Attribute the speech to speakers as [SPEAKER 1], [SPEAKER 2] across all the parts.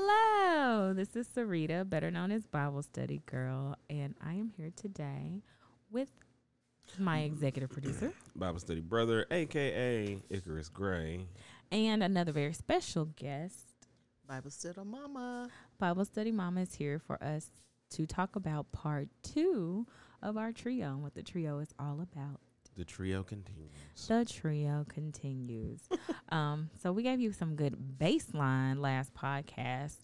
[SPEAKER 1] Hello, this is Sarita, better known as Bible Study Girl, and I am here today with my executive producer
[SPEAKER 2] Bible study brother, aka Icarus Gray.
[SPEAKER 1] and another very special guest.
[SPEAKER 3] Bible study mama.
[SPEAKER 1] Bible Study Mama is here for us to talk about part two of our trio and what the trio is all about.
[SPEAKER 2] The trio continues.
[SPEAKER 1] The trio continues. um, so we gave you some good baseline last podcast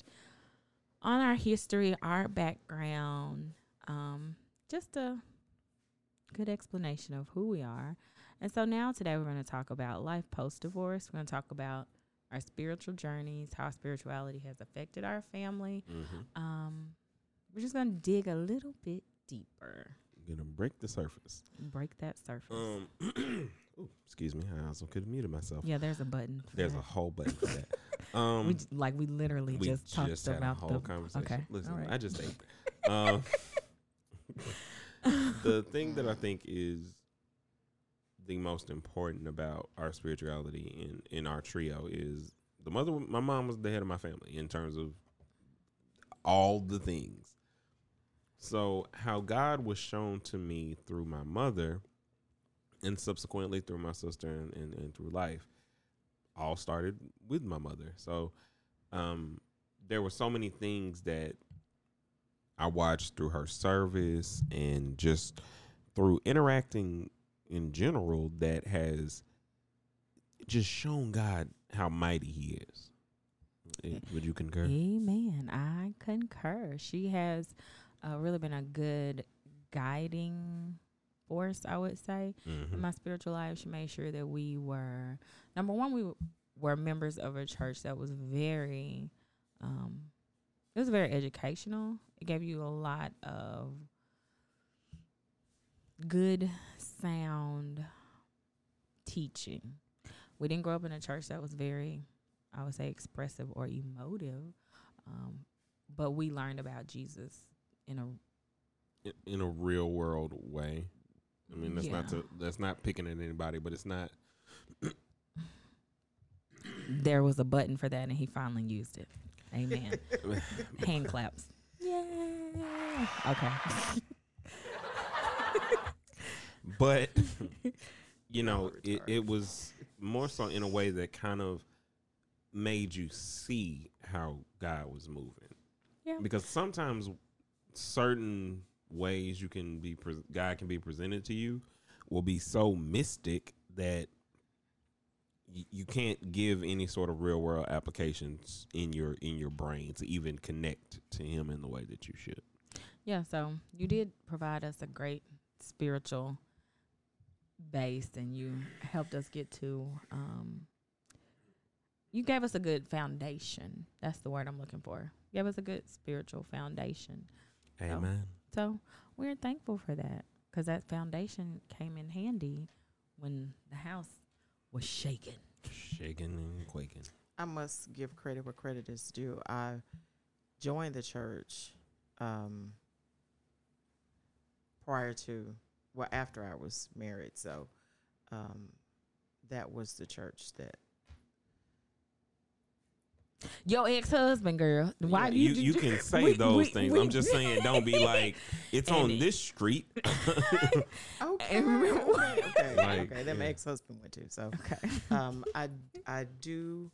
[SPEAKER 1] on our history, our background, um, just a good explanation of who we are. And so now today we're going to talk about life post divorce. We're going to talk about our spiritual journeys, how spirituality has affected our family.
[SPEAKER 2] Mm-hmm.
[SPEAKER 1] Um, we're just going to dig a little bit deeper,
[SPEAKER 2] Gonna break the surface.
[SPEAKER 1] break that surface.
[SPEAKER 2] Um, ooh, excuse me. I also could have muted myself.
[SPEAKER 1] yeah, there's a button. for
[SPEAKER 2] There's
[SPEAKER 1] that.
[SPEAKER 2] a whole button for that. Um,
[SPEAKER 1] we like we literally
[SPEAKER 2] we
[SPEAKER 1] just talked
[SPEAKER 2] had
[SPEAKER 1] about
[SPEAKER 2] a whole
[SPEAKER 1] the
[SPEAKER 2] conversation.
[SPEAKER 1] okay.
[SPEAKER 2] Listen,
[SPEAKER 1] all right.
[SPEAKER 2] I just ate. um, the thing that I think is the most important about our spirituality in in our trio is the mother. My mom was the head of my family in terms of all the things. So how God was shown to me through my mother, and subsequently through my sister and, and, and through life, all started with my mother. So um, there were so many things that I watched through her service and just through interacting in general that has just shown God how mighty He is. Eh, Would you concur?
[SPEAKER 1] Amen. I concur. She has uh, really been a good guiding force, I would say, in
[SPEAKER 2] Mhm.
[SPEAKER 1] my spiritual life. She made sure that we were number one. We w- were members of a church that was very, um, it was very educational. It gave you a lot of good sound teaching. We didn't grow up in a church that was very, I would say, expressive or emotive, um, but we learned about Jesus in a
[SPEAKER 2] In- a real world way. I mean, that's not to that's not picking at anybody, but it's not.
[SPEAKER 1] there was a button for that and he finally used it. Amen. Hand claps. Yeah. Okay.
[SPEAKER 2] but you know it, it was more so in a way that kind of made you see how god was moving
[SPEAKER 1] Yeah.
[SPEAKER 2] because sometimes certain ways you can be pre- god can be presented to you will be so mystic that you can't give any sort of real world applications in your in your brain to even connect to him in the way that you should
[SPEAKER 1] Yeah, so you did provide us a great spiritual base and you helped us get to um you gave us a good foundation. That's the word I'm looking for. You gave us a good spiritual foundation.
[SPEAKER 2] Amen
[SPEAKER 1] So we're thankful for that because that foundation came in handy when the house was shaking.
[SPEAKER 2] shaking and quaking
[SPEAKER 3] I must give credit where credit is due. I joined the church um, prior to, well, after I was married. So um, that was the church that.
[SPEAKER 1] Your ex husband, girl. Why
[SPEAKER 2] Yeah, you,
[SPEAKER 1] you,
[SPEAKER 2] you can say
[SPEAKER 1] we-
[SPEAKER 2] those
[SPEAKER 1] we-
[SPEAKER 2] things.
[SPEAKER 1] we-
[SPEAKER 2] I'm just saying, don't be like it's on
[SPEAKER 1] Andy.
[SPEAKER 2] this street.
[SPEAKER 3] Okay.
[SPEAKER 1] remember-
[SPEAKER 3] okay. Okay.
[SPEAKER 2] Like,
[SPEAKER 3] okay. That my
[SPEAKER 2] yeah.
[SPEAKER 3] ex husband went to. So
[SPEAKER 1] Okay.
[SPEAKER 3] um, I, I do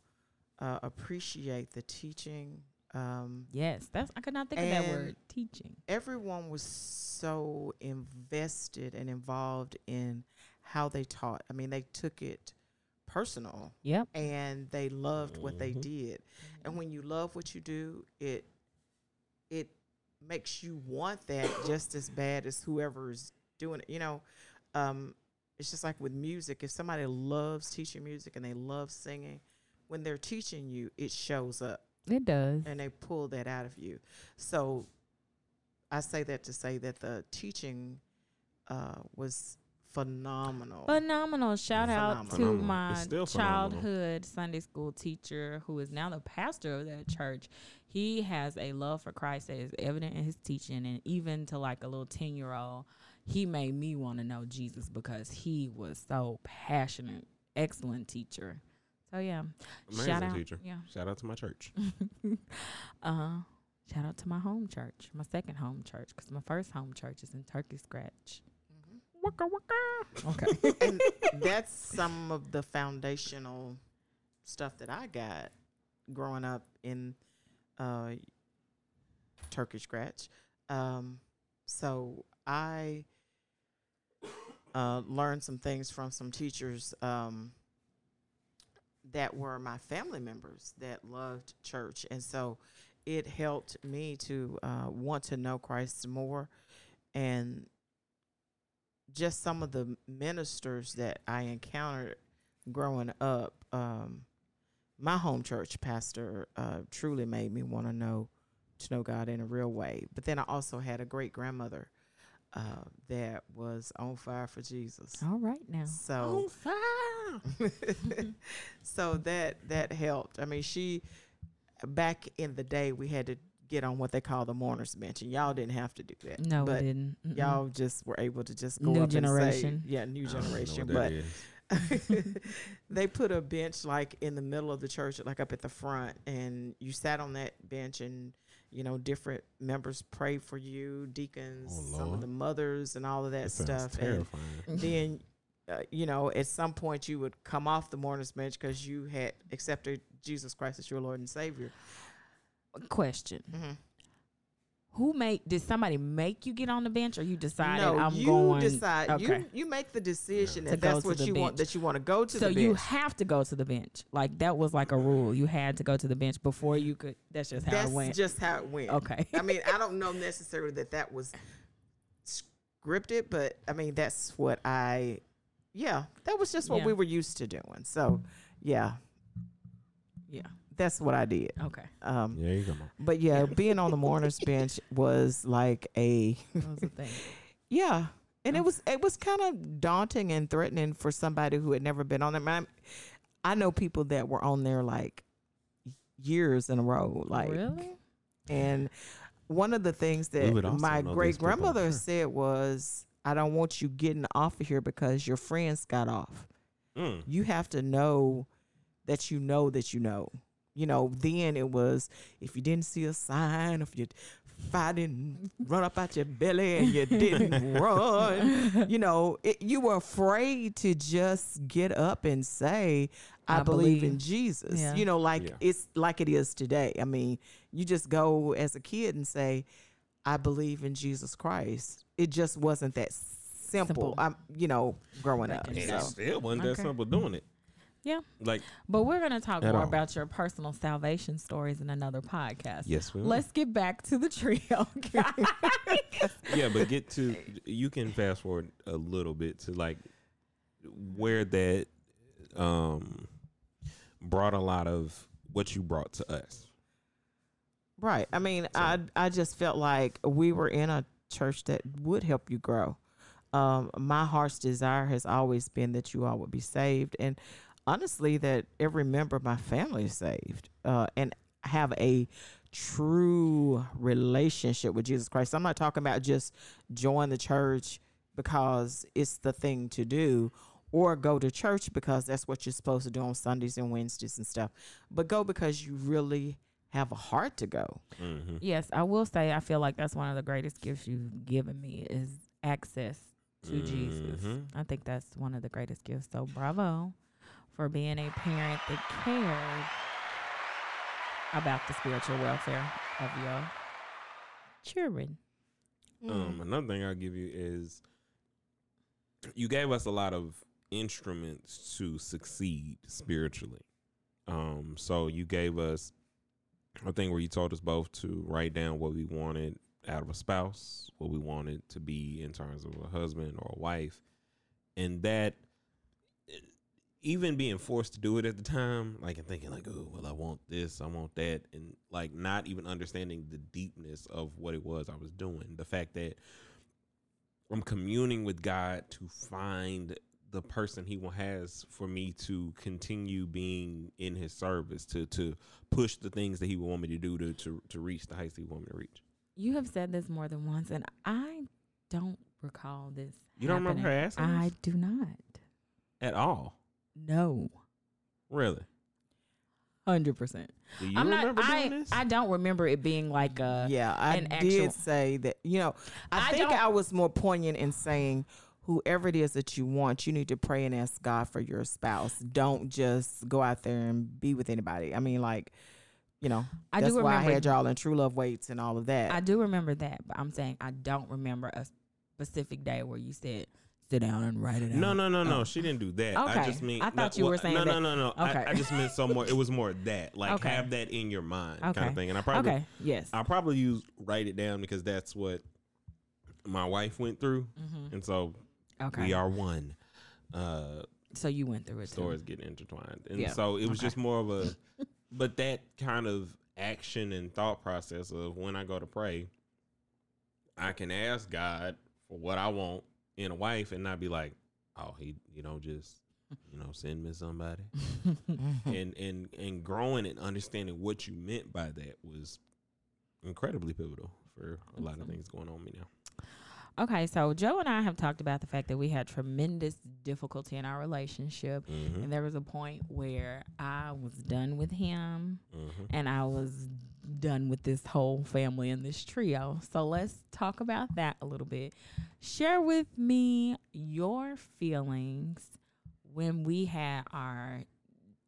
[SPEAKER 3] uh, appreciate the teaching. Um,
[SPEAKER 1] Yes, that's I could not think of that word. Teaching.
[SPEAKER 3] everyone was so invested and involved in how they taught. I mean, they took it personal
[SPEAKER 1] Yep.
[SPEAKER 3] and they loved what they
[SPEAKER 2] Mhm.
[SPEAKER 3] did. And when you love what you do, it it makes you want that just as bad as whoever's doing it. You know, um, it's just like with music. If somebody loves teaching music and they love singing, when they're teaching you, it shows up
[SPEAKER 1] It does.
[SPEAKER 3] and they pull that out of you. So I say that to say that the teaching uh, was phenomenal.
[SPEAKER 1] Phenomenal. Shout out to
[SPEAKER 3] Phenomenal.
[SPEAKER 2] Phenomenal.
[SPEAKER 1] my
[SPEAKER 2] still
[SPEAKER 1] childhood Sunday school teacher who is now the pastor of that church. He has a love for Christ that is evident in his teaching and even to like a little 10 year old, he made me want to know Jesus because he was so passionate. Excellent teacher. So yeah,
[SPEAKER 2] Amazing
[SPEAKER 1] shout out.
[SPEAKER 2] teacher.
[SPEAKER 1] Yeah.
[SPEAKER 2] Shout out to my church.
[SPEAKER 1] uh, shout out to my home church, my second home church, because my first home church is in Turkey Scratch. Waka waka. Okay.
[SPEAKER 3] and that's some of the foundational stuff that I got growing up in uh, Turkey Scratch. Um, so I uh, learned some things from some teachers um, that were my family members that loved church, and so it helped me to uh, want to know Christ more and just some of the ministers that I encountered growing up, um, my home church pastor uh, truly made me want to know to know God in a real way. But then I also had a great grandmother uh, that was on fire for Jesus.
[SPEAKER 1] All right now.
[SPEAKER 3] So
[SPEAKER 2] fire.
[SPEAKER 3] so that that helped. I mean, she back in the day we had to get on what they call the mourners bench, and y'all didn't have to do that.
[SPEAKER 1] No,
[SPEAKER 3] but
[SPEAKER 1] we didn't. Mm-mm.
[SPEAKER 3] y'all just were able to just go
[SPEAKER 1] New
[SPEAKER 3] up
[SPEAKER 1] generation.
[SPEAKER 3] and say, yeah, new
[SPEAKER 2] I don't know
[SPEAKER 3] generation. But they put a bench like in the middle of the church, like up at the front, and you sat on that bench, and you know different members prayed for you, deacons,
[SPEAKER 2] Oh,
[SPEAKER 3] some of the mothers, and all of that
[SPEAKER 2] That sounds
[SPEAKER 3] stuff. And
[SPEAKER 2] terrifying.
[SPEAKER 3] then, uh, you know, at some point you would come off the mourners bench because you had accepted Jesus Christ as your Lord and Savior.
[SPEAKER 1] Question:
[SPEAKER 3] Mm-hmm.
[SPEAKER 1] Who made? Did somebody make you get on the bench, or you decided
[SPEAKER 3] no,
[SPEAKER 1] I'm
[SPEAKER 3] you
[SPEAKER 1] going?
[SPEAKER 3] decide.
[SPEAKER 1] okay.
[SPEAKER 3] You you make the decision
[SPEAKER 1] To
[SPEAKER 3] that
[SPEAKER 1] go
[SPEAKER 3] that's
[SPEAKER 1] to
[SPEAKER 3] what
[SPEAKER 1] the
[SPEAKER 3] you want.
[SPEAKER 1] bench.
[SPEAKER 3] That you want to go to
[SPEAKER 1] so
[SPEAKER 3] the bench.
[SPEAKER 1] you have to go to the bench. Like that was like a rule. You had to go to the bench before you could. That's just how
[SPEAKER 3] that's
[SPEAKER 1] it went.
[SPEAKER 3] just how it went.
[SPEAKER 1] okay.
[SPEAKER 3] I mean, I don't know necessarily that that was scripted, but I mean, that's what I, yeah, that was just what
[SPEAKER 1] Yeah.
[SPEAKER 3] we were used to doing. So, yeah,
[SPEAKER 1] yeah.
[SPEAKER 3] That's what I did.
[SPEAKER 1] Okay.
[SPEAKER 3] Um,
[SPEAKER 2] Yeah, you go.
[SPEAKER 3] but yeah, being on the mourners bench was like a,
[SPEAKER 1] That was the thing.
[SPEAKER 3] yeah, and it was it was kind of daunting and threatening for somebody who had never been on there. I, I know people that were on there like years in a row, like
[SPEAKER 1] really?
[SPEAKER 3] And one of the things that my great grandmother
[SPEAKER 2] sure.
[SPEAKER 3] said was, I don't want you getting off of here because your friends got off.
[SPEAKER 2] Mm.
[SPEAKER 3] You have to know that you know that you know. You know, then it was if you didn't see a sign, if you fire didn't run up out your belly and you didn't run, you know, it, you were afraid to just get up and say, I,
[SPEAKER 1] I
[SPEAKER 3] believe, in. Jesus.
[SPEAKER 1] Yeah.
[SPEAKER 3] You know, like
[SPEAKER 2] Yeah.
[SPEAKER 3] it's like it is today. I mean, you just go as a kid and say, I believe in Jesus Christ. It just wasn't that simple.
[SPEAKER 1] Simple.
[SPEAKER 3] I'm, you know, growing
[SPEAKER 1] Back
[SPEAKER 3] up.
[SPEAKER 1] in the
[SPEAKER 2] And
[SPEAKER 3] So.
[SPEAKER 2] it still wasn't that
[SPEAKER 1] Okay.
[SPEAKER 2] simple doing it.
[SPEAKER 1] Yeah.
[SPEAKER 2] Like,
[SPEAKER 1] But we're gonna talk more
[SPEAKER 2] all.
[SPEAKER 1] about your personal salvation stories in another podcast.
[SPEAKER 2] yes, we will.
[SPEAKER 1] Let's get back to the trio. guys.
[SPEAKER 2] yeah, but get to you can fast forward a little bit to like where that um brought a lot of what you brought to us.
[SPEAKER 3] Right. I mean, I I just felt like we were in a church that would help you grow. Um, my heart's desire has always been that you all would be saved, and honestly, that every member of my family is saved uh, and have a true relationship with Jesus Christ. I'm not talking about just join the church because it's the thing to do. Or go to church because that's what you're supposed to do on Sundays and Wednesdays and stuff. But go because you really have a heart to go.
[SPEAKER 2] Mm-hmm.
[SPEAKER 1] yes, I will say I feel like that's one of the greatest gifts you've given me is access to Jesus.
[SPEAKER 2] Mhm.
[SPEAKER 1] I think that's one of the greatest gifts. So bravo for being a parent that cared about the spiritual welfare of your children.
[SPEAKER 2] Um, another thing I'll give you is you gave us a lot of instruments to succeed spiritually. Um, so you gave us a thing where you told us both to write down what we wanted out of a spouse, what we wanted to be in terms of a husband or a wife, and that even being forced to do it at the time, like and thinking like, oh, well, I want this, I want that, and like not even understanding the deepness of what it was I was doing. The fact that I'm communing with God to find the person He wa- has for me to continue being in His service, to to push the things that He would want me to do to to to reach the heights He want me to reach.
[SPEAKER 1] You have said this more than once, and I don't recall this.
[SPEAKER 2] You don't remember her
[SPEAKER 1] happening.
[SPEAKER 2] asking
[SPEAKER 1] I
[SPEAKER 2] this?
[SPEAKER 1] do not.
[SPEAKER 2] At all,
[SPEAKER 1] No.
[SPEAKER 2] really?
[SPEAKER 1] hundred percent.
[SPEAKER 2] Do you
[SPEAKER 1] I'm not.
[SPEAKER 2] remember
[SPEAKER 1] I
[SPEAKER 2] this?
[SPEAKER 1] I don't remember it being like a.
[SPEAKER 3] yeah, I
[SPEAKER 1] an
[SPEAKER 3] did
[SPEAKER 1] actual-
[SPEAKER 3] say that. You know, I,
[SPEAKER 1] I
[SPEAKER 3] think
[SPEAKER 1] don't-
[SPEAKER 3] I was more poignant in saying, whoever it is that you want, you need to pray and ask God for your spouse. Don't just go out there and be with anybody. I mean, like, you know,
[SPEAKER 1] I
[SPEAKER 3] that's
[SPEAKER 1] do
[SPEAKER 3] why
[SPEAKER 1] remember.
[SPEAKER 3] I had y'all in True Love Waits and all of that.
[SPEAKER 1] I do remember that, but I'm saying I don't remember a specific day where you said sit down and write it out.
[SPEAKER 2] No, no, no, no.
[SPEAKER 1] Oh.
[SPEAKER 2] She didn't do that.
[SPEAKER 1] Okay.
[SPEAKER 2] I just mean.
[SPEAKER 1] I
[SPEAKER 2] no,
[SPEAKER 1] thought you were
[SPEAKER 2] well,
[SPEAKER 1] saying
[SPEAKER 2] no,
[SPEAKER 1] that.
[SPEAKER 2] no, no, no.
[SPEAKER 1] Okay.
[SPEAKER 2] I, I just meant some more. It was more that, like,
[SPEAKER 1] Okay.
[SPEAKER 2] have that in your mind, kind of thing. And I probably,
[SPEAKER 1] Okay. Yes.
[SPEAKER 2] I probably use write it down because that's what my wife went through,
[SPEAKER 1] hmm
[SPEAKER 2] and so
[SPEAKER 1] Okay.
[SPEAKER 2] we are one. Uh,
[SPEAKER 1] So you went through it. too.
[SPEAKER 2] stories get intertwined, and
[SPEAKER 1] Yeah.
[SPEAKER 2] so it was
[SPEAKER 1] Okay.
[SPEAKER 2] just more of a. but that kind of action and thought process of when I go to pray, I can ask God for what I want in a wife, and not be like, oh, he, you know, just you know, send me somebody. and and and growing and understanding what you meant by that was incredibly pivotal for a lot of things going on with me now.
[SPEAKER 1] Okay, so Joe and I have talked about the fact that we had tremendous difficulty in our relationship.
[SPEAKER 2] Mm-hmm.
[SPEAKER 1] And there was a point where I was done with him
[SPEAKER 2] Mm-hmm.
[SPEAKER 1] and I was done with this whole family and this trio. So let's talk about that a little bit. Share with me your feelings when we had our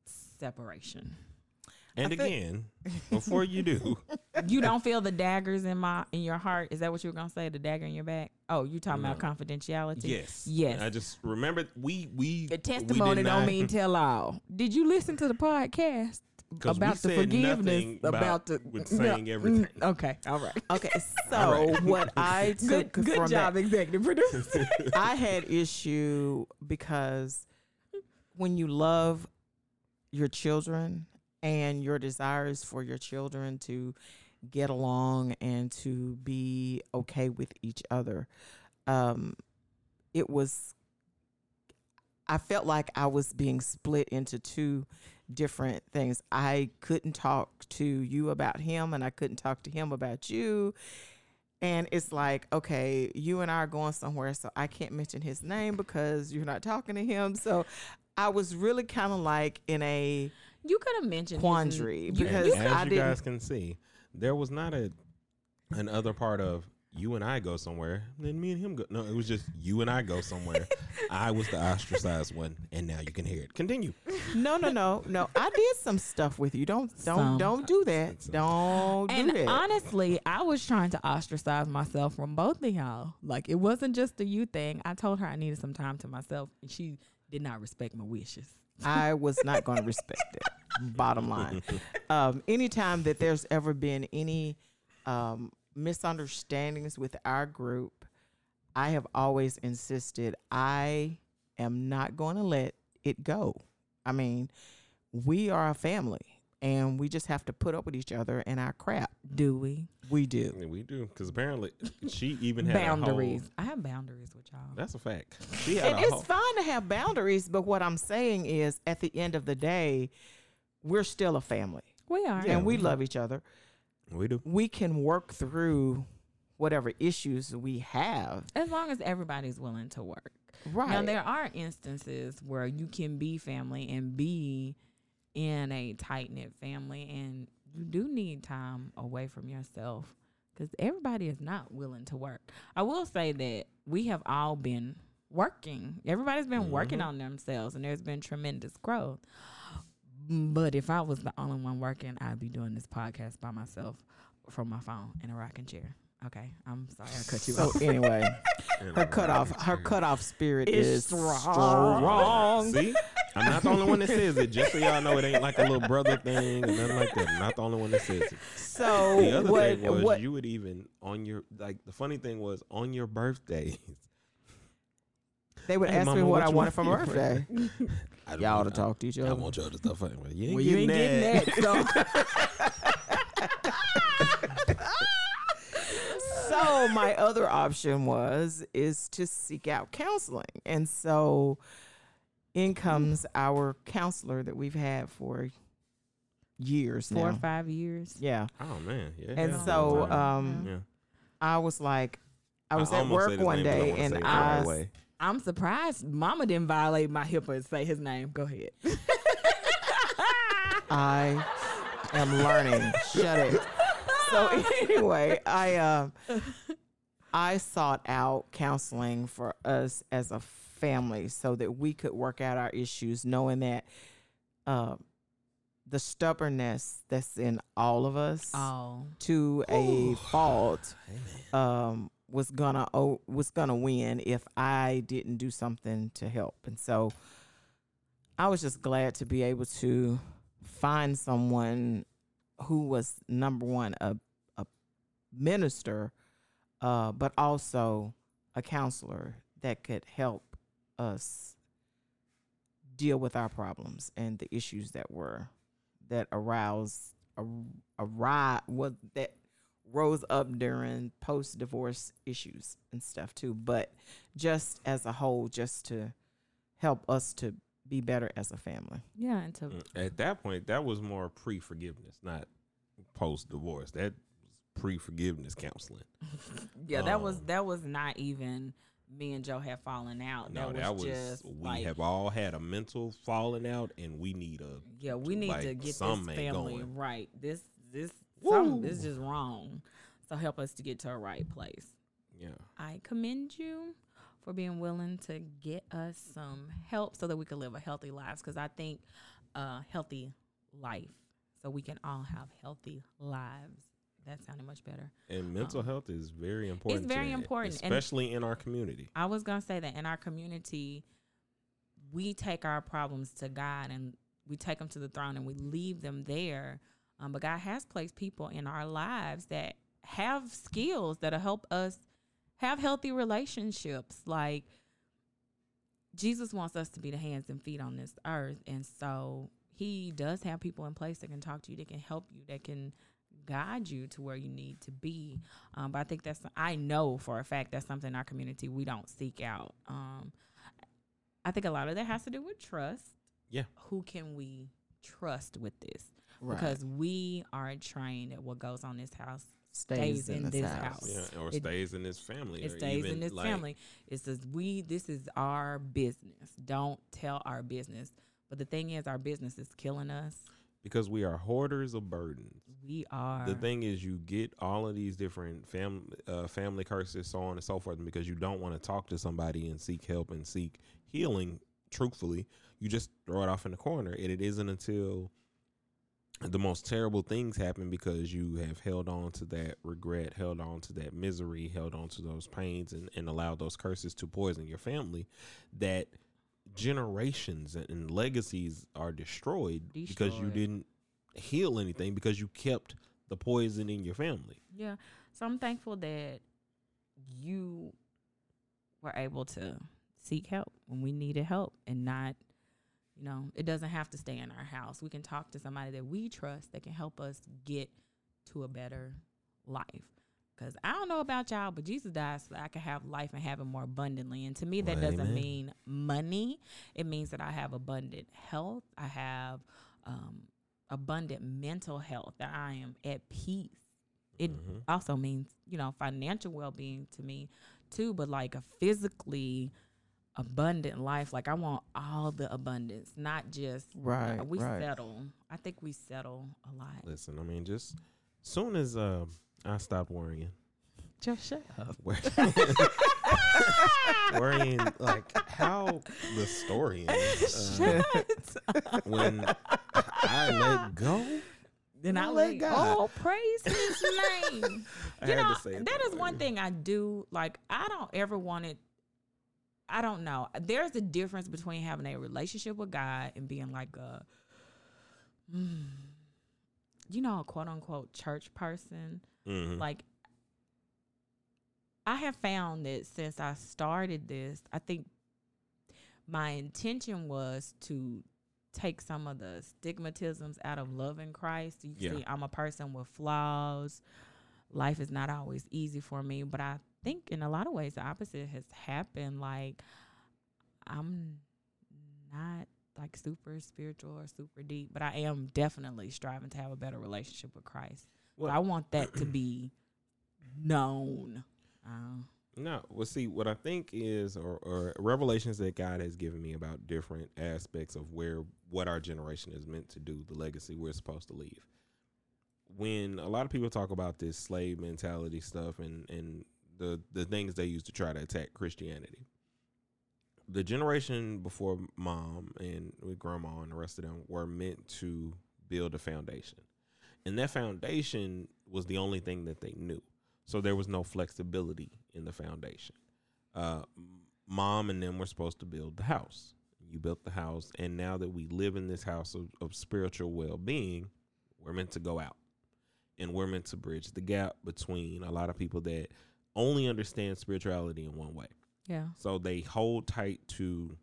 [SPEAKER 1] separation.
[SPEAKER 2] And
[SPEAKER 3] I think-
[SPEAKER 2] again, before you do,
[SPEAKER 1] You don't feel the daggers in my in your heart? Is that what you were gonna say? The dagger in your back? Oh, you talking about confidentiality?
[SPEAKER 2] yes,
[SPEAKER 1] Yes.
[SPEAKER 2] I just remember we we
[SPEAKER 1] The
[SPEAKER 2] we
[SPEAKER 1] testimony
[SPEAKER 2] did
[SPEAKER 1] don't mean tell all. Did you listen to the podcast? about the forgiveness?
[SPEAKER 2] nothing about
[SPEAKER 1] the
[SPEAKER 2] with
[SPEAKER 1] No,
[SPEAKER 2] saying everything.
[SPEAKER 1] mm, Okay, all right.
[SPEAKER 3] okay, so
[SPEAKER 2] All right.
[SPEAKER 3] what I
[SPEAKER 1] Good,
[SPEAKER 3] took
[SPEAKER 1] good
[SPEAKER 3] from
[SPEAKER 1] job,
[SPEAKER 3] that,
[SPEAKER 1] executive producer.
[SPEAKER 3] I had issue because when you love your children and your desires for your children to get along and to be okay with each other, um, it was. I felt like I was being split into two different things. I couldn't talk to you about him, and I couldn't talk to him about you. And it's like, okay, you and I are going somewhere, so I can't mention his name because you're not talking to him. So I was really kind of like in a
[SPEAKER 1] You could have mentioned
[SPEAKER 3] Quandary,
[SPEAKER 1] you-
[SPEAKER 3] because
[SPEAKER 1] you
[SPEAKER 2] as
[SPEAKER 3] I
[SPEAKER 2] you
[SPEAKER 3] didn't-
[SPEAKER 2] guys can see, there was not a an other part of you and I go somewhere, then me and him go. No, it was just you and I go somewhere. I was the ostracized one, and now you can hear it. Continue.
[SPEAKER 3] no, no, no, no. I did some stuff with you. Don't, don't,
[SPEAKER 1] Some.
[SPEAKER 3] don't do that. Don't
[SPEAKER 1] And
[SPEAKER 3] do that.
[SPEAKER 1] honestly, I was trying to ostracize myself from both of y'all. Like it wasn't just a you thing. I told her I needed some time to myself, and she did not respect my wishes.
[SPEAKER 3] I was not going to respect it. Bottom line. Um, anytime that there's ever been any um, misunderstandings with our group, I have always insisted I am not going to let it go. I mean, we are a family and we just have to put up with each other and our crap.
[SPEAKER 1] Do we?
[SPEAKER 3] We do.
[SPEAKER 2] Yeah, we do because apparently she even had
[SPEAKER 1] boundaries.
[SPEAKER 2] A whole,
[SPEAKER 1] I have boundaries with y'all.
[SPEAKER 2] that's a fact. She had
[SPEAKER 3] And
[SPEAKER 2] a
[SPEAKER 3] it's
[SPEAKER 2] whole,
[SPEAKER 3] fine to have boundaries, but what I'm saying is at the end of the day, we're still a family
[SPEAKER 1] we are.
[SPEAKER 2] Yeah,
[SPEAKER 3] and we
[SPEAKER 2] we-
[SPEAKER 3] love each other.
[SPEAKER 2] we do.
[SPEAKER 3] we can work through whatever issues we have.
[SPEAKER 1] As long as everybody's willing to work.
[SPEAKER 3] Right.
[SPEAKER 1] Now there are instances where you can be family and be in a tight knit family, and you do need time away from yourself because everybody is not willing to work. I will say that we have all been working. Everybody's been working
[SPEAKER 2] Mhm.
[SPEAKER 1] on themselves, and there's been tremendous growth. But if I was the only one working, I'd be doing this podcast by myself from my phone in a rocking chair. Okay, I'm sorry I cut you
[SPEAKER 3] so
[SPEAKER 1] off.
[SPEAKER 3] anyway, her
[SPEAKER 2] I'm
[SPEAKER 3] cutoff
[SPEAKER 2] like,
[SPEAKER 3] her cutoff spirit
[SPEAKER 1] Is
[SPEAKER 3] is
[SPEAKER 1] strong.
[SPEAKER 3] strong.
[SPEAKER 2] See, I'm not the only one that says it. Just so y'all know, it ain't like a little brother thing or nothing like that. I'm not the only one that says it.
[SPEAKER 3] So
[SPEAKER 2] The other
[SPEAKER 3] what
[SPEAKER 2] thing was
[SPEAKER 3] what
[SPEAKER 2] you would even on your like the funny thing was on your birthdays.
[SPEAKER 3] they would
[SPEAKER 2] Hey,
[SPEAKER 3] ask me what,
[SPEAKER 2] what
[SPEAKER 3] I wanted for
[SPEAKER 2] for
[SPEAKER 3] my birthday.
[SPEAKER 2] I don't
[SPEAKER 3] Y'all
[SPEAKER 2] know.
[SPEAKER 3] to talk to each other.
[SPEAKER 2] I
[SPEAKER 3] other.
[SPEAKER 2] want y'all to stop fighting. Well, you ain't
[SPEAKER 3] Well, you
[SPEAKER 2] getting
[SPEAKER 3] ain't
[SPEAKER 2] that.
[SPEAKER 3] getting so my other option was is to seek out counseling and so in comes our counselor that we've had for years
[SPEAKER 1] Four or five years.
[SPEAKER 3] yeah
[SPEAKER 2] Oh man, yeah.
[SPEAKER 3] and
[SPEAKER 2] yeah.
[SPEAKER 3] so um
[SPEAKER 2] yeah.
[SPEAKER 3] i was like i was at work one
[SPEAKER 2] name, I
[SPEAKER 3] day and
[SPEAKER 2] say it
[SPEAKER 3] i
[SPEAKER 2] right way.
[SPEAKER 1] I'm surprised Mama didn't violate my HIPAA and say his name. Go ahead.
[SPEAKER 3] I am learning. Shut it. So anyway, I uh, I sought out counseling for us as a family so that we could work out our issues, knowing that uh, the stubbornness that's in all of us
[SPEAKER 1] Oh,
[SPEAKER 3] to a fault um, was gonna oh, was gonna win if I didn't do something to help, and so I was just glad to be able to find someone who was number one a a minister, uh, but also a counselor that could help us deal with our problems and the issues that were that aroused a, a ri- was that rose up during post divorce issues and stuff too. But just as a whole just to help us to be better as a family
[SPEAKER 1] yeah, and to
[SPEAKER 2] Mm, At that point, that was more pre forgiveness, not post divorce. That was pre forgiveness counseling.
[SPEAKER 1] yeah, that was
[SPEAKER 2] Um,
[SPEAKER 1] that was not even me and Joe had fallen out.
[SPEAKER 2] No,
[SPEAKER 1] that was,
[SPEAKER 2] that was
[SPEAKER 1] just
[SPEAKER 2] we
[SPEAKER 1] like
[SPEAKER 2] have all had a mental falling out, and we need a
[SPEAKER 1] yeah, we need to
[SPEAKER 2] like,
[SPEAKER 1] get this family
[SPEAKER 2] going.
[SPEAKER 1] right. This this some this is just wrong. So help us to get to a right place.
[SPEAKER 2] yeah.
[SPEAKER 1] I commend you for being willing to get us some help so that we can live a healthy lives. Because I think a healthy life, so we can all have healthy lives. That sounded much better.
[SPEAKER 2] And mental
[SPEAKER 1] Um,
[SPEAKER 2] health is very important. to
[SPEAKER 1] very important, and-
[SPEAKER 2] especially in our community.
[SPEAKER 1] I was gonna say that in our community, we take our problems to God and we take them to the throne and we leave them there. Um, but God has placed people in our lives that have skills that'll help us have healthy relationships. Like Jesus wants us to be the hands and feet on this earth, and so He does have people in place that can talk to you, that can help you, that can guide you to where you need to be. Um, but I think that's I know for a fact that's something in our community we don't seek out. Um, I think a lot of that has to do with trust.
[SPEAKER 2] Yeah.
[SPEAKER 1] Who can we trust with this? Because we are trained that what goes on this house stays in this house.
[SPEAKER 2] Yeah, or
[SPEAKER 1] It-
[SPEAKER 2] stays in this family.
[SPEAKER 1] it
[SPEAKER 2] or
[SPEAKER 1] stays in
[SPEAKER 2] even,
[SPEAKER 1] this
[SPEAKER 2] like,
[SPEAKER 1] family. It says we this is our business. Don't tell our business. But the thing is our business is killing us.
[SPEAKER 2] because we are hoarders of burdens.
[SPEAKER 1] We are
[SPEAKER 2] The thing is, you get all of these different fam- uh, family curses, so on and so forth, and because you don't want to talk to somebody and seek help and seek healing, truthfully, you just throw it off in the corner. And it isn't until the most terrible things happen because you have held on to that regret, held on to that misery, held on to those pains, and, and allowed those curses to poison your family that generations and, and legacies are destroyed, because you didn't heal anything because you kept the poison in your family.
[SPEAKER 1] Yeah. So I'm thankful that you were able to seek help when we needed help and not, you know, it doesn't have to stay in our house. We can talk to somebody that we trust that can help us get to a better life. Because I don't know about y'all, but Jesus died so that I can have life and have it more abundantly. And to me, that
[SPEAKER 2] Well,
[SPEAKER 1] doesn't
[SPEAKER 2] amen.
[SPEAKER 1] mean money. It means that I have abundant health. I have um, abundant mental health, that I am at peace. It
[SPEAKER 2] Mhm.
[SPEAKER 1] also means, you know, financial well being to me too, but like a physically abundant life. Like I want all the abundance, not just
[SPEAKER 3] Right,
[SPEAKER 1] uh, we
[SPEAKER 3] right.
[SPEAKER 1] settle. I think we settle a lot.
[SPEAKER 2] Listen, I mean, just soon as uh, I stop worrying,
[SPEAKER 1] Just shut up.
[SPEAKER 2] worrying like how the story ends. Uh, when I let go,
[SPEAKER 1] Then I
[SPEAKER 2] I
[SPEAKER 1] let
[SPEAKER 2] let
[SPEAKER 1] go. Oh, praise his name. You know,
[SPEAKER 2] to say it
[SPEAKER 1] that
[SPEAKER 2] that
[SPEAKER 1] is one thing I do. Like, I don't ever want it. I don't know. There's a difference between having a relationship with God and being like a, mm, you know, a quote unquote church person.
[SPEAKER 2] Mhm.
[SPEAKER 1] Like, I have found that since I started this, I think my intention was to take some of the stigmatisms out of loving Christ. You
[SPEAKER 2] Yeah.
[SPEAKER 1] see, I'm a person with flaws. Life is not always easy for me, but I think in a lot of ways the opposite has happened. Like I'm not like super spiritual or super deep, but I am definitely striving to have a better relationship with Christ.
[SPEAKER 2] Well-
[SPEAKER 1] but I want that to be known. Uh,
[SPEAKER 2] No, well, see, what I think is, or, or revelations that God has given me about different aspects of where what our generation is meant to do, the legacy we're supposed to leave. When a lot of people talk about this slave mentality stuff and and the the things they used to try to attack Christianity, the generation before mom and with grandma and the rest of them were meant to build a foundation, and that foundation was the only thing that they knew. So there was no flexibility in the foundation. Uh, mom and them were supposed to build the house. You built the house, and now that we live in this house of, of spiritual well being, we're meant to go out, and we're meant to bridge the gap between a lot of people that only understand spirituality in one way.
[SPEAKER 1] Yeah.
[SPEAKER 2] So they hold tight to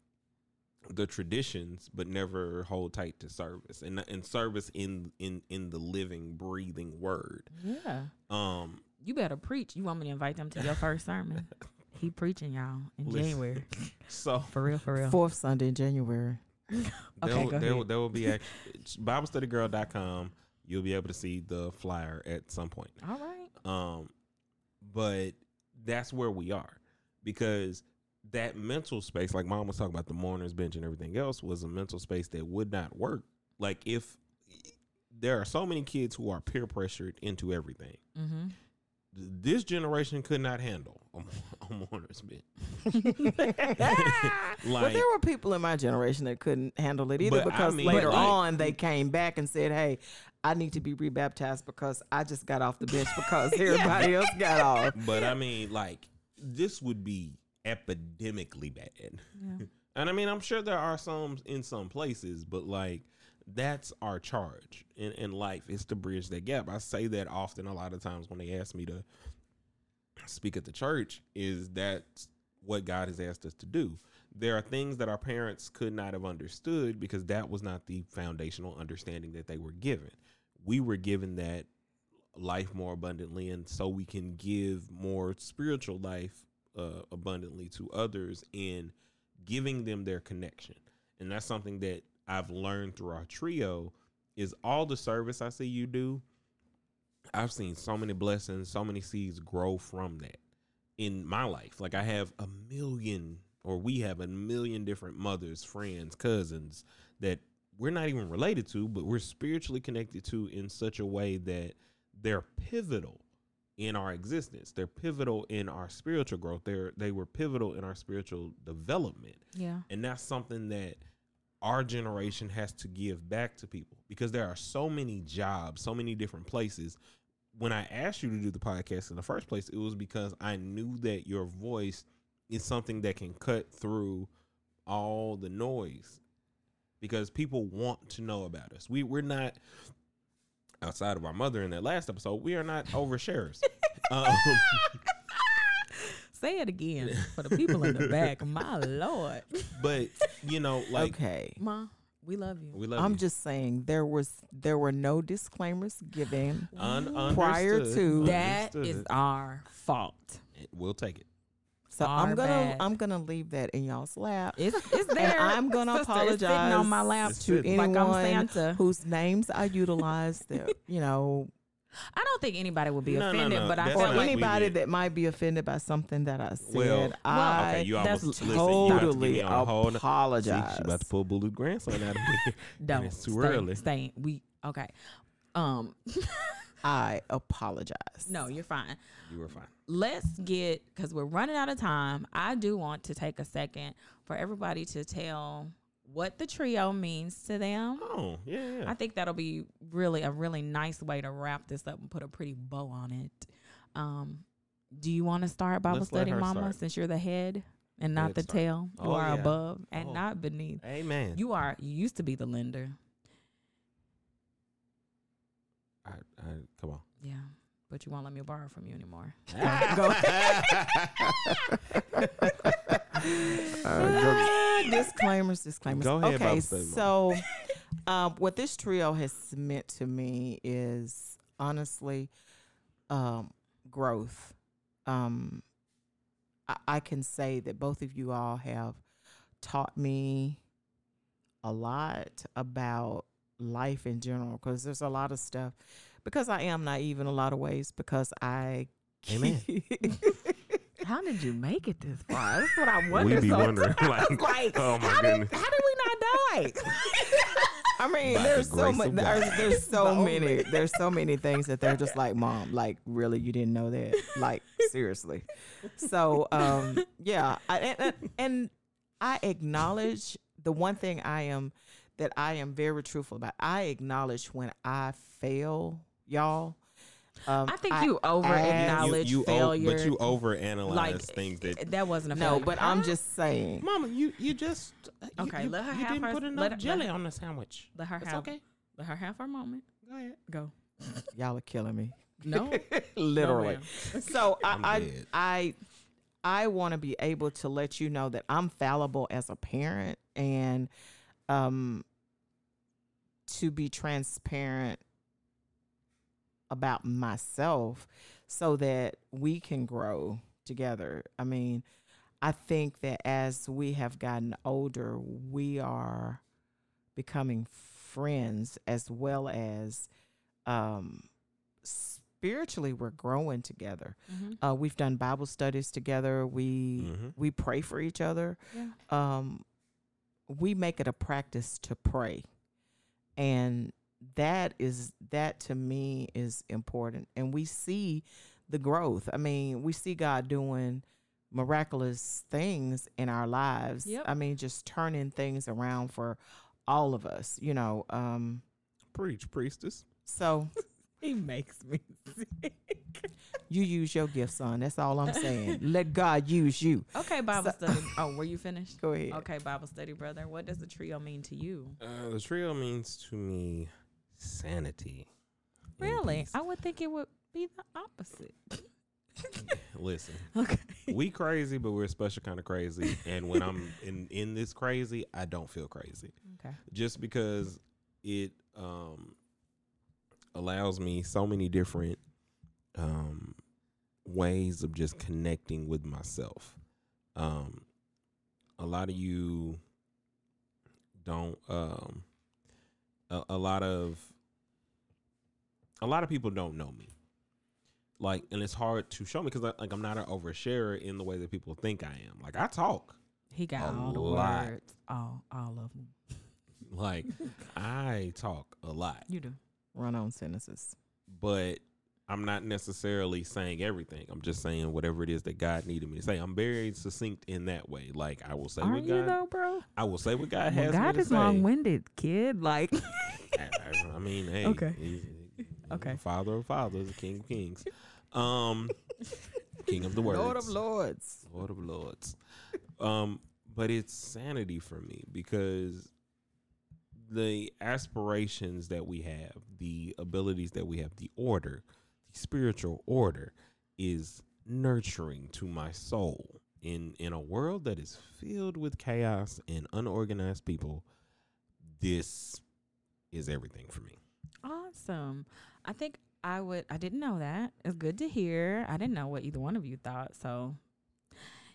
[SPEAKER 2] the traditions, but never hold tight to service and and service in in in the living, breathing word.
[SPEAKER 1] Yeah.
[SPEAKER 2] Um,
[SPEAKER 1] You better preach. You want me to invite them to your first sermon? He preaching y'all in
[SPEAKER 2] Listen.
[SPEAKER 1] January.
[SPEAKER 2] so
[SPEAKER 1] For real, for real.
[SPEAKER 3] Fourth Sunday in January.
[SPEAKER 1] Okay,
[SPEAKER 2] there,
[SPEAKER 1] go
[SPEAKER 2] there,
[SPEAKER 1] ahead.
[SPEAKER 2] will- there will be act- BibleStudyGirl.com. You'll be able to see the flyer at some point.
[SPEAKER 1] All right.
[SPEAKER 2] Um, but that's where we are because that mental space, like mom was talking about the mourner's bench and everything else, was a mental space that would not work. Like if there are so many kids who are peer pressured into everything,
[SPEAKER 1] Mm-hmm.
[SPEAKER 2] This generation could not handle a, bench.
[SPEAKER 3] well,
[SPEAKER 2] like
[SPEAKER 3] there were people in my generation that couldn't handle it either
[SPEAKER 2] But I
[SPEAKER 3] because
[SPEAKER 2] mean,
[SPEAKER 3] later
[SPEAKER 2] like-
[SPEAKER 3] on they came back and said, "Hey, I need to be rebaptized because I just got off the bench because everybody else got off."
[SPEAKER 2] but I mean, like this would be epidemically bad.
[SPEAKER 1] Yeah.
[SPEAKER 2] And I mean, I'm sure there are some in some places, but like that's our charge in, in life is to bridge that gap. I say that often a lot of times when they ask me to speak at the church, is that what God has asked us to do. There are things that our parents could not have understood because that was not the foundational understanding that they were given. We were given that life more abundantly, and so we can give more spiritual life uh, abundantly to others in giving them their connection. And that's something that I've learned through our trio is all the service I see you do. I've seen so many blessings, so many seeds grow from that in my life. Like I have a million or we have a million different mothers, friends, cousins that we're not even related to, but we're spiritually connected to in such a way that they're pivotal in our existence. They're pivotal in our spiritual growth. They're they were pivotal in our spiritual development.
[SPEAKER 1] Yeah.
[SPEAKER 2] And that's something that our generation has to give back to people because there are so many jobs, so many different places. When I asked you to do the podcast in the first place, it was because I knew that your voice is something that can cut through all the noise because people want to know about us. We we're not outside of our mother in that last episode, we are not overshares. um,
[SPEAKER 1] Say it again for the people in the back. My lord.
[SPEAKER 2] but you know, like
[SPEAKER 3] okay.
[SPEAKER 1] Ma, we love you.
[SPEAKER 2] we love
[SPEAKER 3] I'm
[SPEAKER 2] you.
[SPEAKER 3] just saying there was there were no disclaimers given.
[SPEAKER 2] Un-
[SPEAKER 3] Prior to-
[SPEAKER 1] that
[SPEAKER 2] Understood.
[SPEAKER 1] is our fault.
[SPEAKER 2] we'll take it.
[SPEAKER 3] So
[SPEAKER 1] Our
[SPEAKER 3] I'm gonna
[SPEAKER 1] bad.
[SPEAKER 3] I'm gonna leave that in y'all's lap.
[SPEAKER 1] It's it's there.
[SPEAKER 3] I'm gonna
[SPEAKER 1] Sister, it's sitting on my lap
[SPEAKER 2] It's
[SPEAKER 3] to
[SPEAKER 2] sitting.
[SPEAKER 1] like I'm
[SPEAKER 3] anyone
[SPEAKER 1] Santa.
[SPEAKER 3] whose names I utilized that you know
[SPEAKER 1] I don't think anybody would be
[SPEAKER 2] No, no,
[SPEAKER 1] offended,
[SPEAKER 2] no,
[SPEAKER 1] but I
[SPEAKER 2] that's
[SPEAKER 1] feel like
[SPEAKER 3] anybody that might be offended by something that I said.
[SPEAKER 2] Well,
[SPEAKER 3] I
[SPEAKER 2] okay, you
[SPEAKER 1] that's
[SPEAKER 2] almost listen. You to get
[SPEAKER 3] totally
[SPEAKER 2] me on hold. See,
[SPEAKER 3] apologize.
[SPEAKER 2] she about to pull Blue grandson out of me.
[SPEAKER 1] don't
[SPEAKER 2] it's too
[SPEAKER 1] stay,
[SPEAKER 2] early.
[SPEAKER 1] Stay. We okay. Um,
[SPEAKER 3] I apologize.
[SPEAKER 1] no, you're fine.
[SPEAKER 2] You were fine.
[SPEAKER 1] Let's get because we're running out of time. I do want to take a second for everybody to tell what the trio means to them.
[SPEAKER 2] Oh, yeah, yeah.
[SPEAKER 1] I think that'll be really a really nice way to wrap this up and put a pretty bow on it. Um, do you want to start Bible
[SPEAKER 2] Let's
[SPEAKER 1] study, Mama,
[SPEAKER 2] start.
[SPEAKER 1] since you're the head and not the
[SPEAKER 2] start.
[SPEAKER 1] tail? You
[SPEAKER 2] Oh,
[SPEAKER 1] are
[SPEAKER 2] yeah.
[SPEAKER 1] above and
[SPEAKER 2] Oh.
[SPEAKER 1] not beneath.
[SPEAKER 2] Amen.
[SPEAKER 1] You are. You used to be the lender.
[SPEAKER 2] I, I, come on.
[SPEAKER 1] Yeah, but you won't let me borrow from you anymore.
[SPEAKER 3] Go- Uh, disclaimers, disclaimers.
[SPEAKER 2] Go ahead,
[SPEAKER 3] okay,
[SPEAKER 2] Bible study, Mama.
[SPEAKER 3] so um, what this trio has meant to me is honestly um, growth. Um, I, I can say that both of you all have taught me a lot about life in general because there's a lot of stuff because I am naive in a lot of ways because I
[SPEAKER 2] Amen.
[SPEAKER 1] How did you make it this far? That's what I wonder.
[SPEAKER 2] we be
[SPEAKER 1] sometimes.
[SPEAKER 2] wondering, like,
[SPEAKER 1] like,
[SPEAKER 2] oh my
[SPEAKER 1] how
[SPEAKER 2] goodness.
[SPEAKER 1] Did, how did we not die?
[SPEAKER 3] I mean,
[SPEAKER 2] By the
[SPEAKER 3] there's so much. There's, there's so
[SPEAKER 1] The
[SPEAKER 3] many.
[SPEAKER 1] only.
[SPEAKER 3] There's so many things that they're just like, mom, like really, you didn't know that? Like seriously. So, um, yeah, I, and, and, and I acknowledge the one thing I am that I am very truthful about. I acknowledge when I fail, y'all. Um,
[SPEAKER 1] I think you over acknowledge
[SPEAKER 2] you, you o-
[SPEAKER 1] failure.
[SPEAKER 2] but you overanalyze
[SPEAKER 1] like
[SPEAKER 2] things that.
[SPEAKER 1] that wasn't a
[SPEAKER 3] no,
[SPEAKER 1] failure.
[SPEAKER 3] but I'm just saying.
[SPEAKER 2] Mama, you you just you-
[SPEAKER 1] Okay,
[SPEAKER 2] You,
[SPEAKER 1] let her
[SPEAKER 2] you
[SPEAKER 1] have
[SPEAKER 2] didn't
[SPEAKER 1] her-
[SPEAKER 2] put enough
[SPEAKER 1] let her-
[SPEAKER 2] jelly
[SPEAKER 1] let-
[SPEAKER 2] on the sandwich.
[SPEAKER 1] let her
[SPEAKER 2] It's
[SPEAKER 1] have
[SPEAKER 2] okay.
[SPEAKER 1] let her have her moment.
[SPEAKER 2] Go ahead.
[SPEAKER 1] Go.
[SPEAKER 3] Y'all are killing me.
[SPEAKER 1] No,
[SPEAKER 3] Literally.
[SPEAKER 1] No,
[SPEAKER 3] so
[SPEAKER 2] I'm
[SPEAKER 3] I,
[SPEAKER 2] dead.
[SPEAKER 3] I, I, I want to be able to let you know that I'm fallible as a parent and, um, to be transparent about myself so that we can grow together. I mean, I think that as we have gotten older, we are becoming friends as well as um, spiritually we're growing together.
[SPEAKER 1] Mhm.
[SPEAKER 3] Uh, we've done Bible studies together. We
[SPEAKER 2] Mhm.
[SPEAKER 3] we pray for each other.
[SPEAKER 1] Yeah.
[SPEAKER 3] Um, we make it a practice to pray, and that is that to me is important. And we see the growth. I mean, we see God doing miraculous things in our lives.
[SPEAKER 1] Yep.
[SPEAKER 3] I mean, just turning things around for all of us. You know. Um,
[SPEAKER 2] Preach, priestess.
[SPEAKER 3] so
[SPEAKER 1] He makes me sick.
[SPEAKER 3] you use your gift, son. That's all I'm saying. Let God use you.
[SPEAKER 1] Okay, Bible
[SPEAKER 3] So-
[SPEAKER 1] study. Oh, were you finished?
[SPEAKER 3] Go ahead.
[SPEAKER 1] Okay, Bible study, brother. What does the trio mean to you?
[SPEAKER 2] Uh, the trio means to me sanity.
[SPEAKER 1] Really? I would think it would be the opposite.
[SPEAKER 2] Listen,
[SPEAKER 1] Okay.
[SPEAKER 2] we crazy, but we're a special kind of crazy. And when I'm in in this crazy, I don't feel crazy.
[SPEAKER 1] Okay.
[SPEAKER 2] just because it um allows me so many different um ways of just connecting with myself. Um a lot of you don't um a, a lot of a lot of people don't know me. Like and it's hard to show me because like I'm not an oversharer in the way that people think I am. Like I talk.
[SPEAKER 1] He got
[SPEAKER 2] A
[SPEAKER 1] all the
[SPEAKER 2] lot.
[SPEAKER 1] words. All all of them.
[SPEAKER 2] Like I talk a lot.
[SPEAKER 1] You do.
[SPEAKER 3] Run on sentences.
[SPEAKER 2] but I'm not necessarily saying everything. I'm just saying whatever it is that God needed me to say. I'm very succinct in that way. Like I will say
[SPEAKER 1] Are
[SPEAKER 2] what
[SPEAKER 1] you though, bro?
[SPEAKER 2] I will say what God
[SPEAKER 1] Well,
[SPEAKER 2] has
[SPEAKER 1] God is long winded, kid. Like
[SPEAKER 2] I, I- mean, hey,
[SPEAKER 1] Okay.
[SPEAKER 2] he's- he's
[SPEAKER 1] Okay.
[SPEAKER 2] the Father of fathers, King of kings, um, King of the words,
[SPEAKER 3] Lord of Lords.
[SPEAKER 2] Lord of Lords. Um, but it's sanity for me because the aspirations that we have, the abilities that we have, the order, spiritual order is nurturing to my soul. In in a world that is filled with chaos and unorganized people, this is everything for me.
[SPEAKER 1] awesome. I think I would I didn't know that. It's good to hear. I didn't know what either one of you thought. So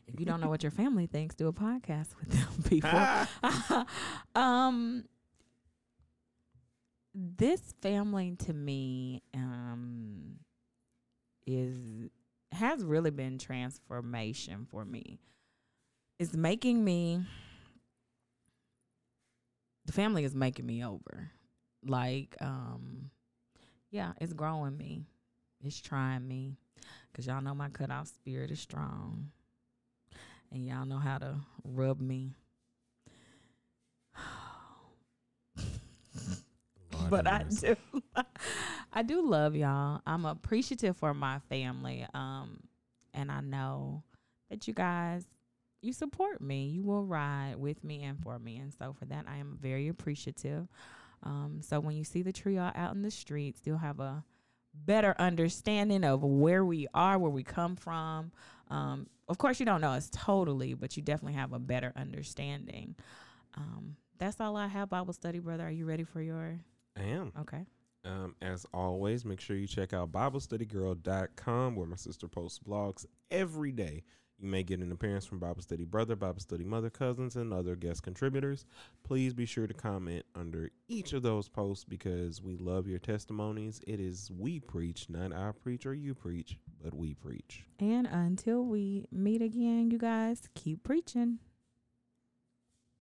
[SPEAKER 1] if you don't know what your family thinks, do a podcast with them people. um this family to me um is has really been transformation for me. It's making me the family is making me over. Like um yeah it's growing me. It's trying me. Because y'all know my cutoff spirit is strong. And y'all know how to rub me But I do, I do love y'all. I'm appreciative for my family, um, and I know that you guys, you support me. You will ride with me and for me, and so for that, I am very appreciative. Um, so when you see the trio out in the streets, you'll have a better understanding of where we are, where we come from. Um, of course, you don't know us totally, but you definitely have a better understanding. Um, that's all I have. Bible study, brother. Are you ready for your?
[SPEAKER 2] I am.
[SPEAKER 1] Okay.
[SPEAKER 2] Um, as always, make sure you check out BibleStudyGirl.com where my sister posts blogs every day. You may get an appearance from Bible Study Brother, Bible Study Mother, cousins, and other guest contributors. Please be sure to comment under each of those posts because we love your testimonies. It is we preach, not I preach or you preach, but we preach.
[SPEAKER 1] And until we meet again, you guys keep preaching.